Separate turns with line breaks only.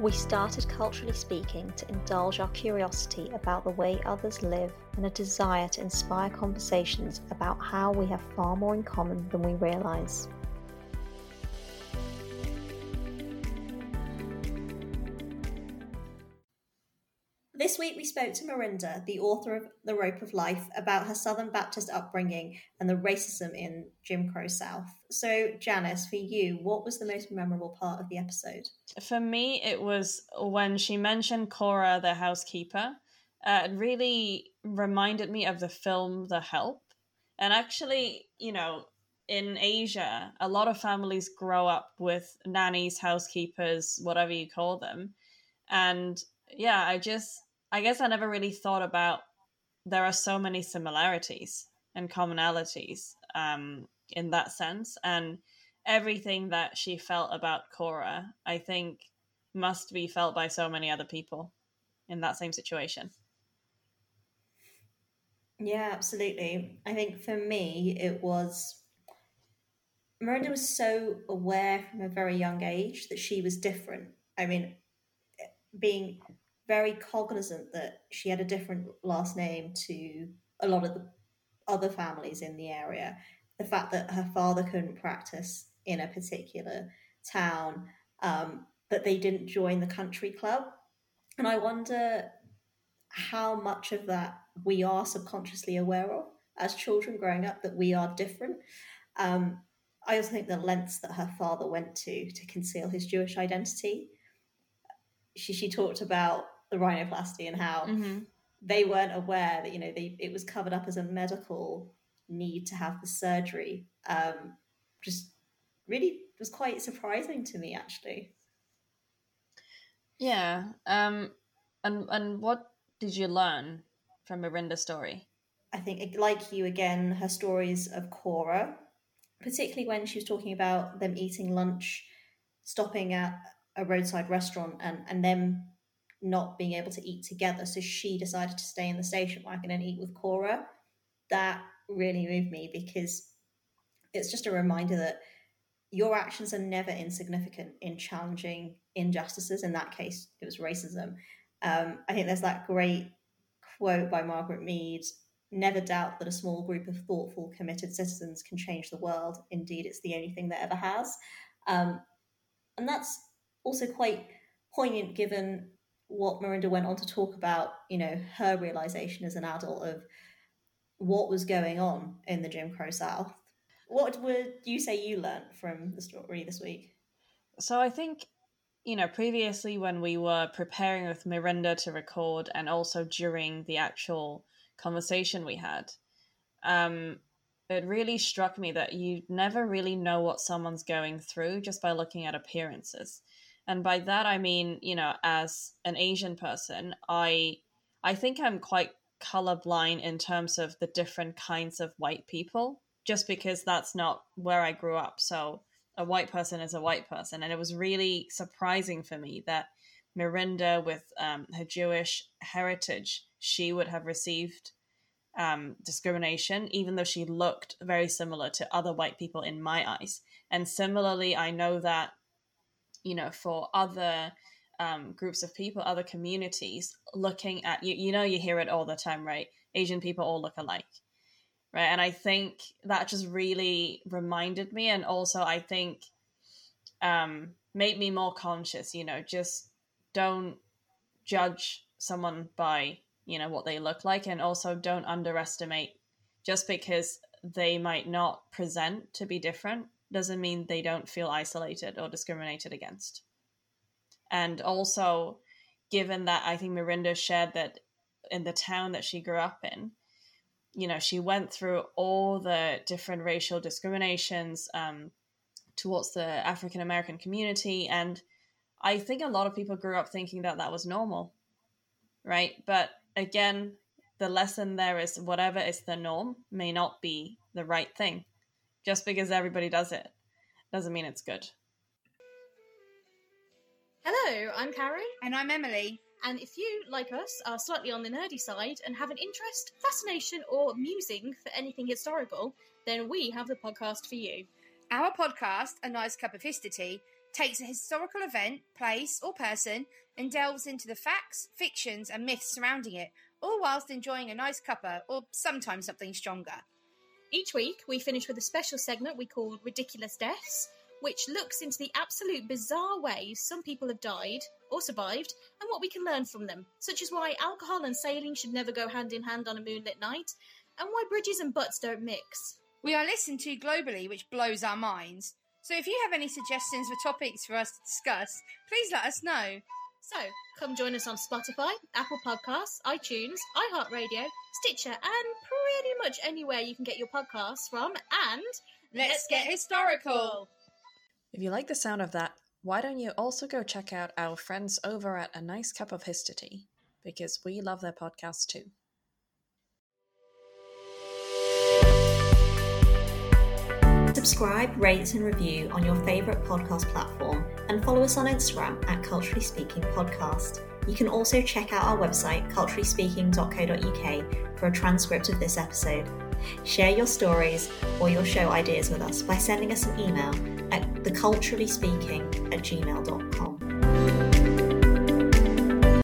We started Culturally Speaking to indulge our curiosity about the way others live and a desire to inspire conversations about how we have far more in common than we realise. This week we spoke to Mirinda, the author of The Rope of Life, about her Southern Baptist upbringing and the racism in Jim Crow South. So, Janice, for you, what was the most memorable part of the episode?
For me, it was when she mentioned Cora, the housekeeper. Uh, it really reminded me of the film The Help. And actually, you know, in Asia, a lot of families grow up with nannies, housekeepers, whatever you call them. And yeah, I just I guess I never really thought about there are so many similarities and commonalities um, in that sense, and everything that she felt about Cora, I think, must be felt by so many other people in that same situation.
Yeah, absolutely. I think for me, it was Mirinda was so aware from a very young age that she was different. I mean, being very cognizant that she had a different last name to a lot of the other families in the area. The fact that her father couldn't practice in a particular town, um, that they didn't join the country club. And I wonder how much of that we are subconsciously aware of as children growing up, that we are different. Um, I also think the lengths that her father went to to conceal his Jewish identity. She, she talked about the rhinoplasty and how mm-hmm. they weren't aware that you know they it was covered up as a medical need to have the surgery. Um, just really was quite surprising to me actually.
Yeah. Um, and and what did you learn from Mirinda's story?
I think, like you again, her stories of Cora, particularly when she was talking about them eating lunch, stopping at a roadside restaurant, and and them not being able to eat together. So she decided to stay in the station wagon and eat with Cora. That really moved me because it's just a reminder that your actions are never insignificant in challenging injustices. In that case, it was racism. Um, I think there's that great quote by Margaret Mead never doubt that a small group of thoughtful, committed citizens can change the world. Indeed, it's the only thing that ever has. Um, and that's also quite poignant given what Mirinda went on to talk about, you know, her realization as an adult of what was going on in the Jim Crow South. What would you say you learned from the story this week?
So I think, you know, previously when we were preparing with Mirinda to record and also during the actual conversation we had, um, it really struck me that you never really know what someone's going through just by looking at appearances and by that i mean you know as an asian person i i think i'm quite colorblind in terms of the different kinds of white people just because that's not where i grew up so a white person is a white person and it was really surprising for me that mirinda with um, her jewish heritage she would have received um, discrimination, even though she looked very similar to other white people in my eyes. And similarly, I know that you know, for other um, groups of people, other communities, looking at you. You know, you hear it all the time, right? Asian people all look alike, right? And I think that just really reminded me, and also I think um, made me more conscious. You know, just don't judge someone by you know what they look like, and also don't underestimate just because they might not present to be different doesn't mean they don't feel isolated or discriminated against. And also, given that I think Mirinda shared that in the town that she grew up in, you know, she went through all the different racial discriminations um, towards the African American community. And I think a lot of people grew up thinking that that was normal, right? But again, the lesson there is whatever is the norm may not be the right thing just because everybody does it doesn't mean it's good.
Hello, I'm Karen.
And I'm Emily.
And if you, like us, are slightly on the nerdy side and have an interest, fascination, or musing for anything historical, then we have the podcast for you.
Our podcast, A Nice Cup of History, takes a historical event, place, or person and delves into the facts, fictions, and myths surrounding it, all whilst enjoying a nice cuppa or sometimes something stronger.
Each week, we finish with a special segment we call Ridiculous Deaths, which looks into the absolute bizarre ways some people have died or survived and what we can learn from them, such as why alcohol and sailing should never go hand in hand on a moonlit night, and why bridges and butts don't mix.
We are listened to globally, which blows our minds. So if you have any suggestions for topics for us to discuss, please let us know.
So, come join us on Spotify, Apple Podcasts, iTunes, iHeartRadio, Stitcher, and pretty much anywhere you can get your podcasts from. And
Let's get historical!
If you like the sound of that, why don't you also go check out our friends over at A Nice Cup of History? Because we love their podcast too.
Subscribe, rate, and review on your favourite podcast platform and follow us on Instagram at Culturally Speaking Podcast. You can also check out our website, culturallyspeaking.co.uk, for a transcript of this episode. Share your stories or your show ideas with us by sending us an email at theculturallyspeaking at gmail.com.